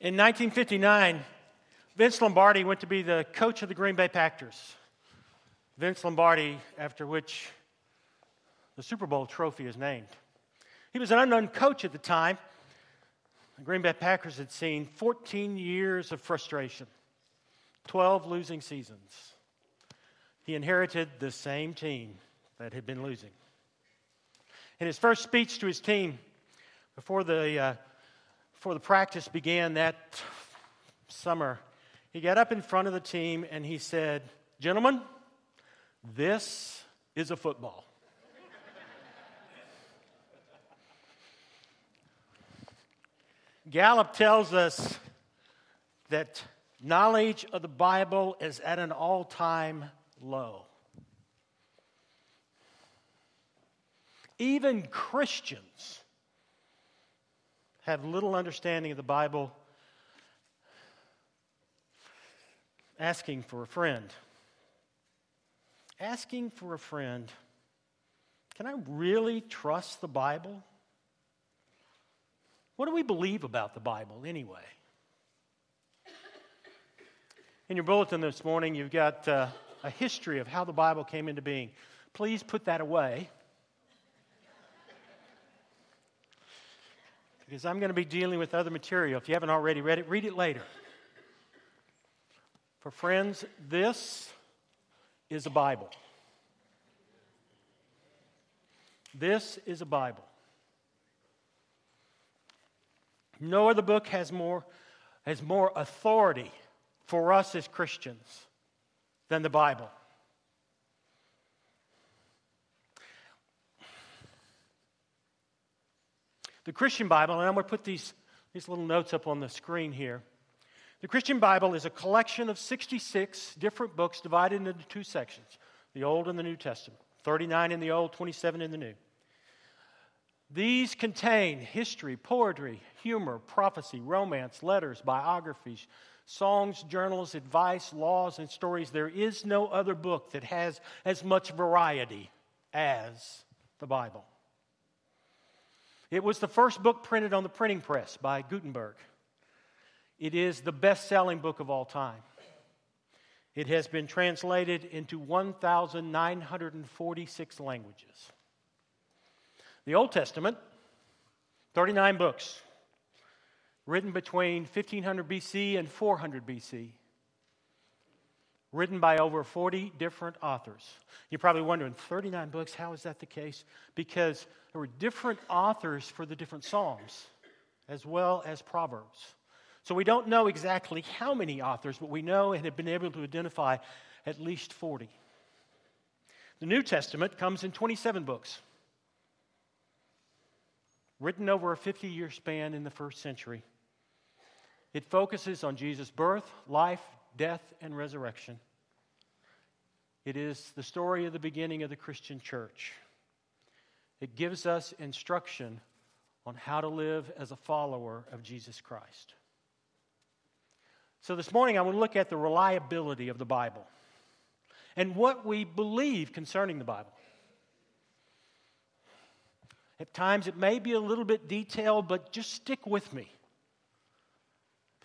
In 1959, Vince Lombardi went to be the coach of the Green Bay Packers. Vince Lombardi, after which the Super Bowl trophy is named. He was an unknown coach at the time. The Green Bay Packers had seen 14 years of frustration, 12 losing seasons. He inherited the same team that had been losing. In his first speech to his team, before the, uh, before the practice began that summer, he got up in front of the team and he said, Gentlemen, this is a football. Gallup tells us that knowledge of the Bible is at an all time low. Even Christians have little understanding of the Bible, asking for a friend. Asking for a friend. Can I really trust the Bible? What do we believe about the Bible anyway? In your bulletin this morning, you've got uh, a history of how the Bible came into being. Please put that away. Because I'm going to be dealing with other material. If you haven't already read it, read it later. For friends, this is a Bible. This is a Bible. No other book has more, has more authority for us as Christians than the Bible. The Christian Bible, and I'm going to put these, these little notes up on the screen here. The Christian Bible is a collection of 66 different books divided into two sections the Old and the New Testament 39 in the Old, 27 in the New. These contain history, poetry, humor, prophecy, romance, letters, biographies, songs, journals, advice, laws, and stories. There is no other book that has as much variety as the Bible. It was the first book printed on the printing press by Gutenberg. It is the best selling book of all time. It has been translated into 1,946 languages. The Old Testament, 39 books, written between 1500 BC and 400 BC, written by over 40 different authors. You're probably wondering, 39 books, how is that the case? Because there were different authors for the different Psalms, as well as Proverbs. So we don't know exactly how many authors, but we know and have been able to identify at least 40. The New Testament comes in 27 books written over a 50 year span in the first century. It focuses on Jesus' birth, life, death, and resurrection. It is the story of the beginning of the Christian church. It gives us instruction on how to live as a follower of Jesus Christ. So, this morning I want to look at the reliability of the Bible and what we believe concerning the Bible. At times it may be a little bit detailed, but just stick with me.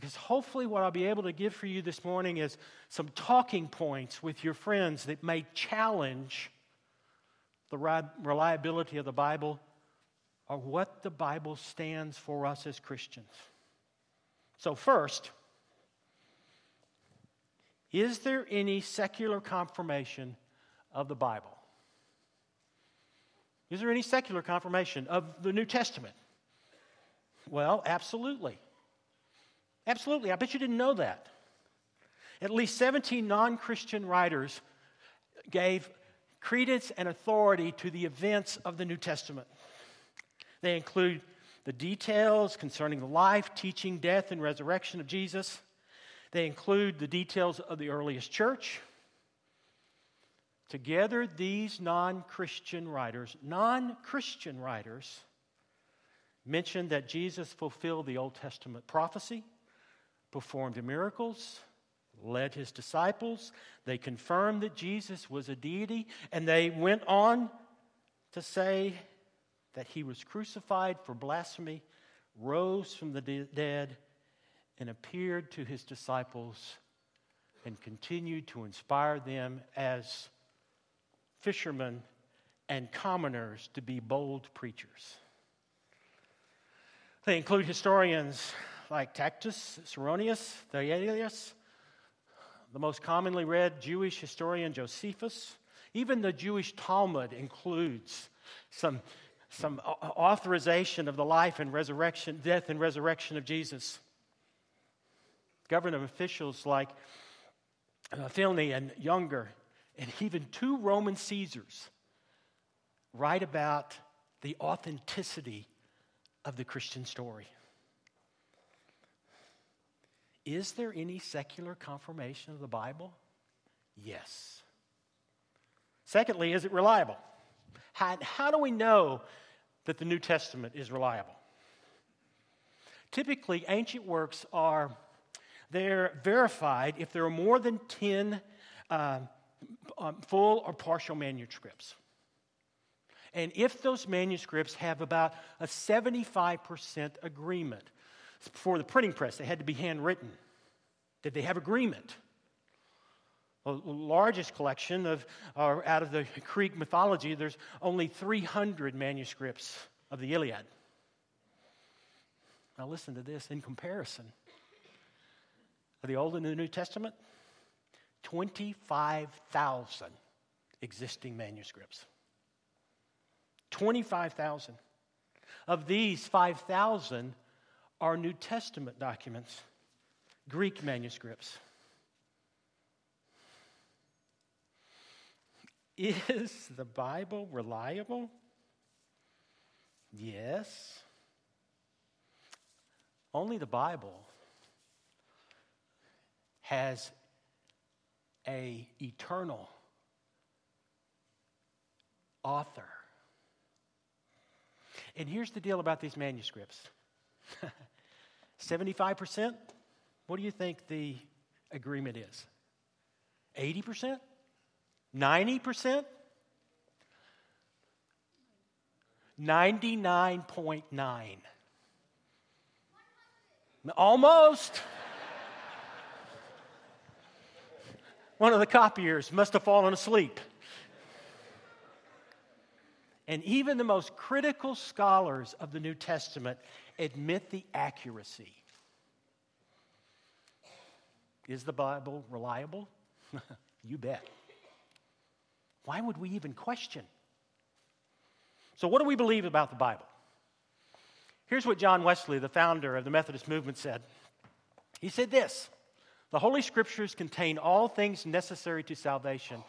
Because hopefully, what I'll be able to give for you this morning is some talking points with your friends that may challenge the reliability of the Bible or what the Bible stands for us as Christians. So, first, is there any secular confirmation of the Bible? Is there any secular confirmation of the New Testament? Well, absolutely. Absolutely. I bet you didn't know that. At least 17 non Christian writers gave credence and authority to the events of the New Testament. They include the details concerning the life, teaching, death, and resurrection of Jesus. They include the details of the earliest church, Together, these non Christian writers, non Christian writers, mention that Jesus fulfilled the Old Testament prophecy, performed miracles, led his disciples. They confirmed that Jesus was a deity, and they went on to say that he was crucified for blasphemy, rose from the dead, and appeared to his disciples and continued to inspire them as fishermen and commoners to be bold preachers. They include historians like Tacitus, Suetonius, Theudas, the most commonly read Jewish historian Josephus. Even the Jewish Talmud includes some, some authorization of the life and resurrection, death and resurrection of Jesus. Government officials like uh, and Younger, and even two Roman Caesars write about the authenticity of the Christian story. Is there any secular confirmation of the Bible? Yes. Secondly, is it reliable? How, how do we know that the New Testament is reliable? Typically, ancient works are they're verified if there are more than 10 uh, um, full or partial manuscripts. And if those manuscripts have about a 75% agreement, for the printing press, they had to be handwritten. Did they have agreement? The largest collection of, uh, out of the Greek mythology, there's only 300 manuscripts of the Iliad. Now, listen to this in comparison of the Old and the New Testament 25,000 existing manuscripts. 25,000. Of these, 5,000 are New Testament documents, Greek manuscripts. Is the Bible reliable? Yes. Only the Bible has a eternal author. And here's the deal about these manuscripts 75%? What do you think the agreement is? 80%? 90%? 99.9. Almost. One of the copiers must have fallen asleep. And even the most critical scholars of the New Testament admit the accuracy. Is the Bible reliable? you bet. Why would we even question? So, what do we believe about the Bible? Here's what John Wesley, the founder of the Methodist movement, said. He said this The Holy Scriptures contain all things necessary to salvation.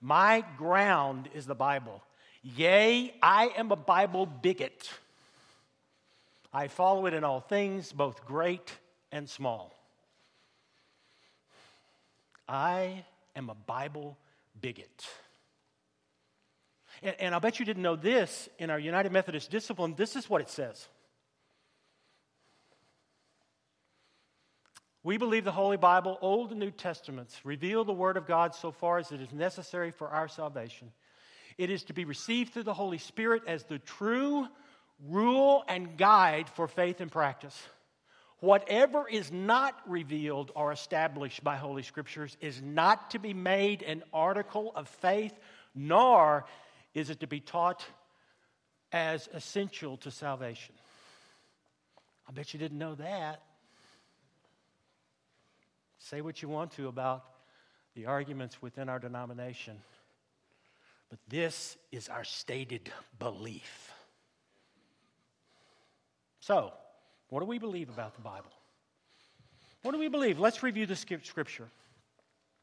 My ground is the Bible. Yea, I am a Bible bigot. I follow it in all things, both great and small. I am a Bible bigot. And, and I'll bet you didn't know this in our United Methodist discipline. This is what it says. We believe the Holy Bible, Old and New Testaments, reveal the Word of God so far as it is necessary for our salvation. It is to be received through the Holy Spirit as the true rule and guide for faith and practice. Whatever is not revealed or established by Holy Scriptures is not to be made an article of faith, nor is it to be taught as essential to salvation. I bet you didn't know that. Say what you want to about the arguments within our denomination, but this is our stated belief. So, what do we believe about the Bible? What do we believe? Let's review the scripture.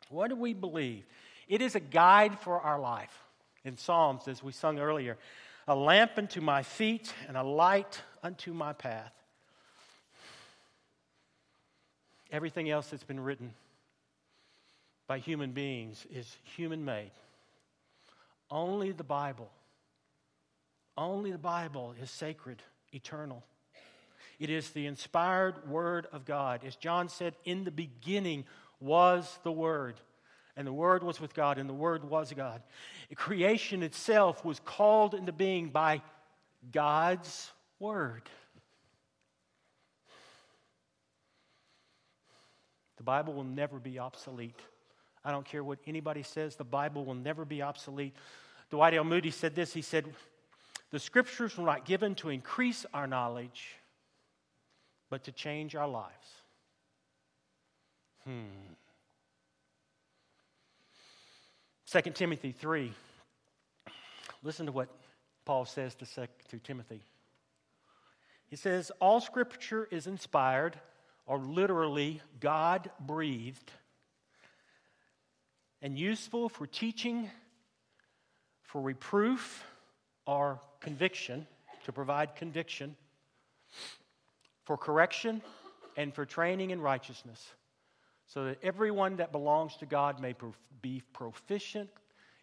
What do we believe? It is a guide for our life. In Psalms, as we sung earlier, a lamp unto my feet and a light unto my path. Everything else that's been written by human beings is human made. Only the Bible, only the Bible is sacred, eternal. It is the inspired Word of God. As John said, in the beginning was the Word, and the Word was with God, and the Word was God. Creation itself was called into being by God's Word. The Bible will never be obsolete. I don't care what anybody says, the Bible will never be obsolete. Dwight L. Moody said this He said, The scriptures were not given to increase our knowledge, but to change our lives. Hmm. 2 Timothy 3. Listen to what Paul says to, to Timothy. He says, All scripture is inspired, or literally God breathed, and useful for teaching, for reproof, or conviction, to provide conviction, for correction, and for training in righteousness, so that everyone that belongs to God may be proficient,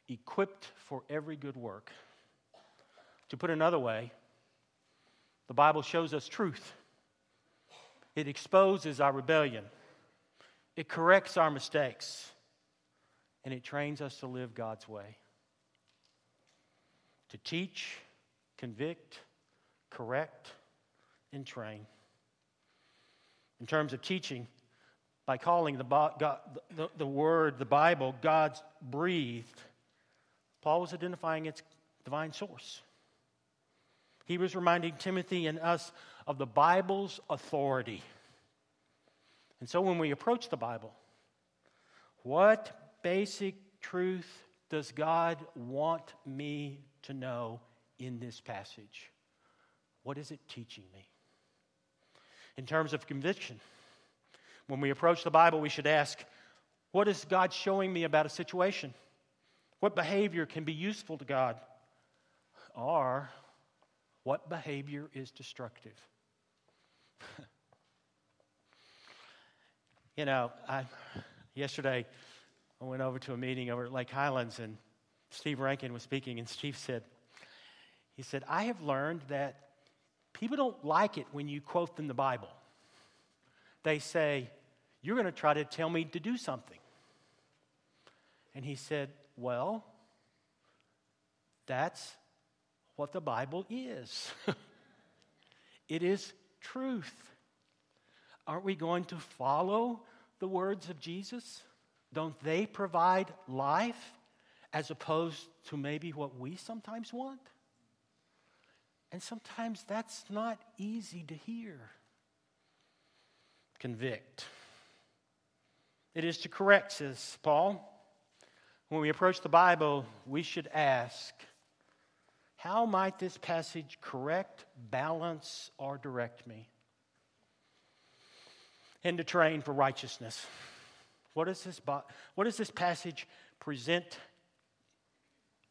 equipped for every good work. To put another way, the Bible shows us truth. It exposes our rebellion. It corrects our mistakes. And it trains us to live God's way. To teach, convict, correct, and train. In terms of teaching, by calling the, God, the, the Word, the Bible, God's breathed, Paul was identifying its divine source. He was reminding Timothy and us of the Bible's authority. And so when we approach the Bible, what basic truth does God want me to know in this passage? What is it teaching me? In terms of conviction, when we approach the Bible, we should ask, what is God showing me about a situation? What behavior can be useful to God? Or what behavior is destructive? you know, I, yesterday I went over to a meeting over at Lake Highlands and Steve Rankin was speaking, and Steve said, he said, I have learned that people don't like it when you quote them the Bible. They say, You're going to try to tell me to do something. And he said, Well, that's what the Bible is. it is truth. Aren't we going to follow the words of Jesus? Don't they provide life as opposed to maybe what we sometimes want? And sometimes that's not easy to hear. Convict. It is to correct, says Paul. When we approach the Bible, we should ask how might this passage correct, balance, or direct me? And to train for righteousness. What does this, what does this passage present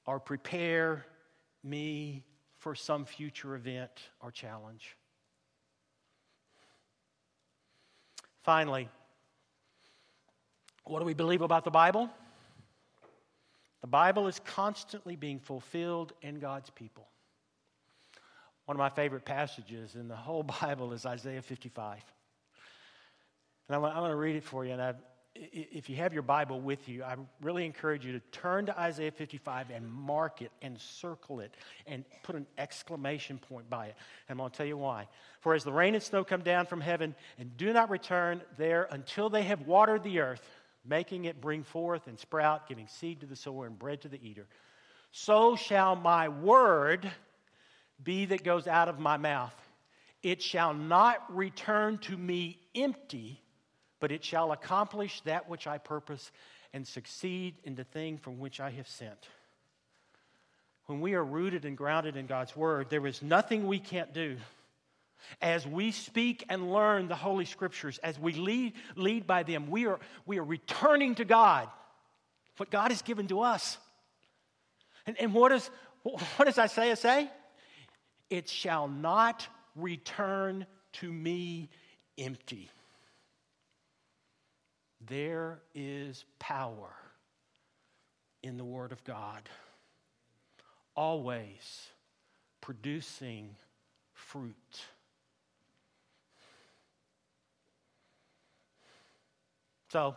or prepare me for some future event or challenge? Finally, what do we believe about the Bible? The Bible is constantly being fulfilled in God's people. One of my favorite passages in the whole Bible is Isaiah 55. And I'm, going to read it for you. And I, if you have your Bible with you, I really encourage you to turn to Isaiah 55 and mark it and circle it and put an exclamation point by it. And I'm going to tell you why. For as the rain and snow come down from heaven and do not return there until they have watered the earth, making it bring forth and sprout, giving seed to the sower and bread to the eater. So shall my word be that goes out of my mouth. It shall not return to me empty, but it shall accomplish that which I purpose and succeed in the thing from which I have sent. When we are rooted and grounded in God's word, there is nothing we can't do as we speak and learn the Holy Scriptures, as we lead, lead by them, we are, we are returning to God what God has given to us. And, and what, is, what does Isaiah say? It shall not return to me empty. There is power in the Word of God, always producing fruit. So,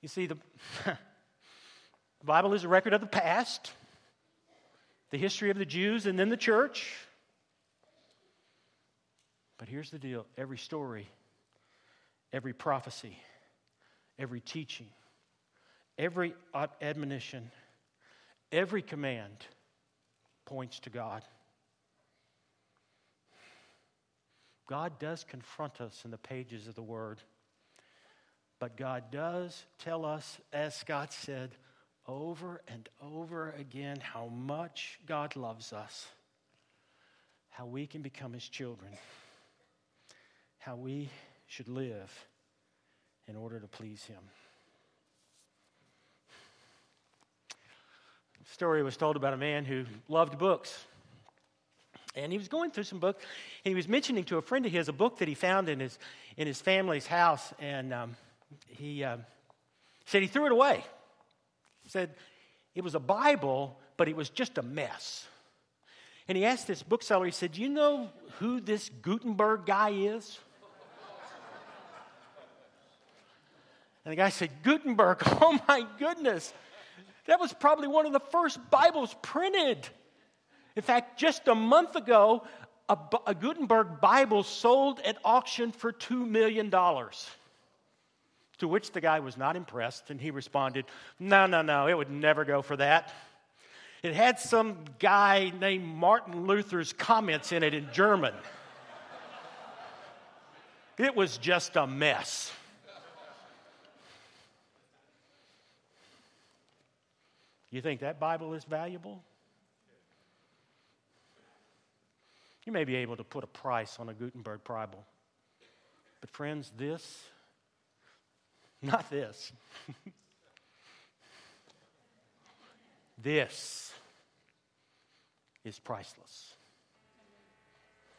you see, the, the Bible is a record of the past, the history of the Jews, and then the church. But here's the deal every story, every prophecy, every teaching, every admonition, every command points to God. God does confront us in the pages of the Word. But God does tell us, as Scott said, over and over again, how much God loves us, how we can become His children, how we should live in order to please Him. A story was told about a man who loved books. And he was going through some books, and he was mentioning to a friend of his a book that he found in his, in his family's house. And um, he uh, said he threw it away. He said it was a Bible, but it was just a mess. And he asked this bookseller, he said, Do you know who this Gutenberg guy is? And the guy said, Gutenberg, oh my goodness. That was probably one of the first Bibles printed. In fact, just a month ago, a, a Gutenberg Bible sold at auction for $2 million. To which the guy was not impressed, and he responded, No, no, no, it would never go for that. It had some guy named Martin Luther's comments in it in German. It was just a mess. You think that Bible is valuable? You may be able to put a price on a Gutenberg Bible. But, friends, this not this. this is priceless.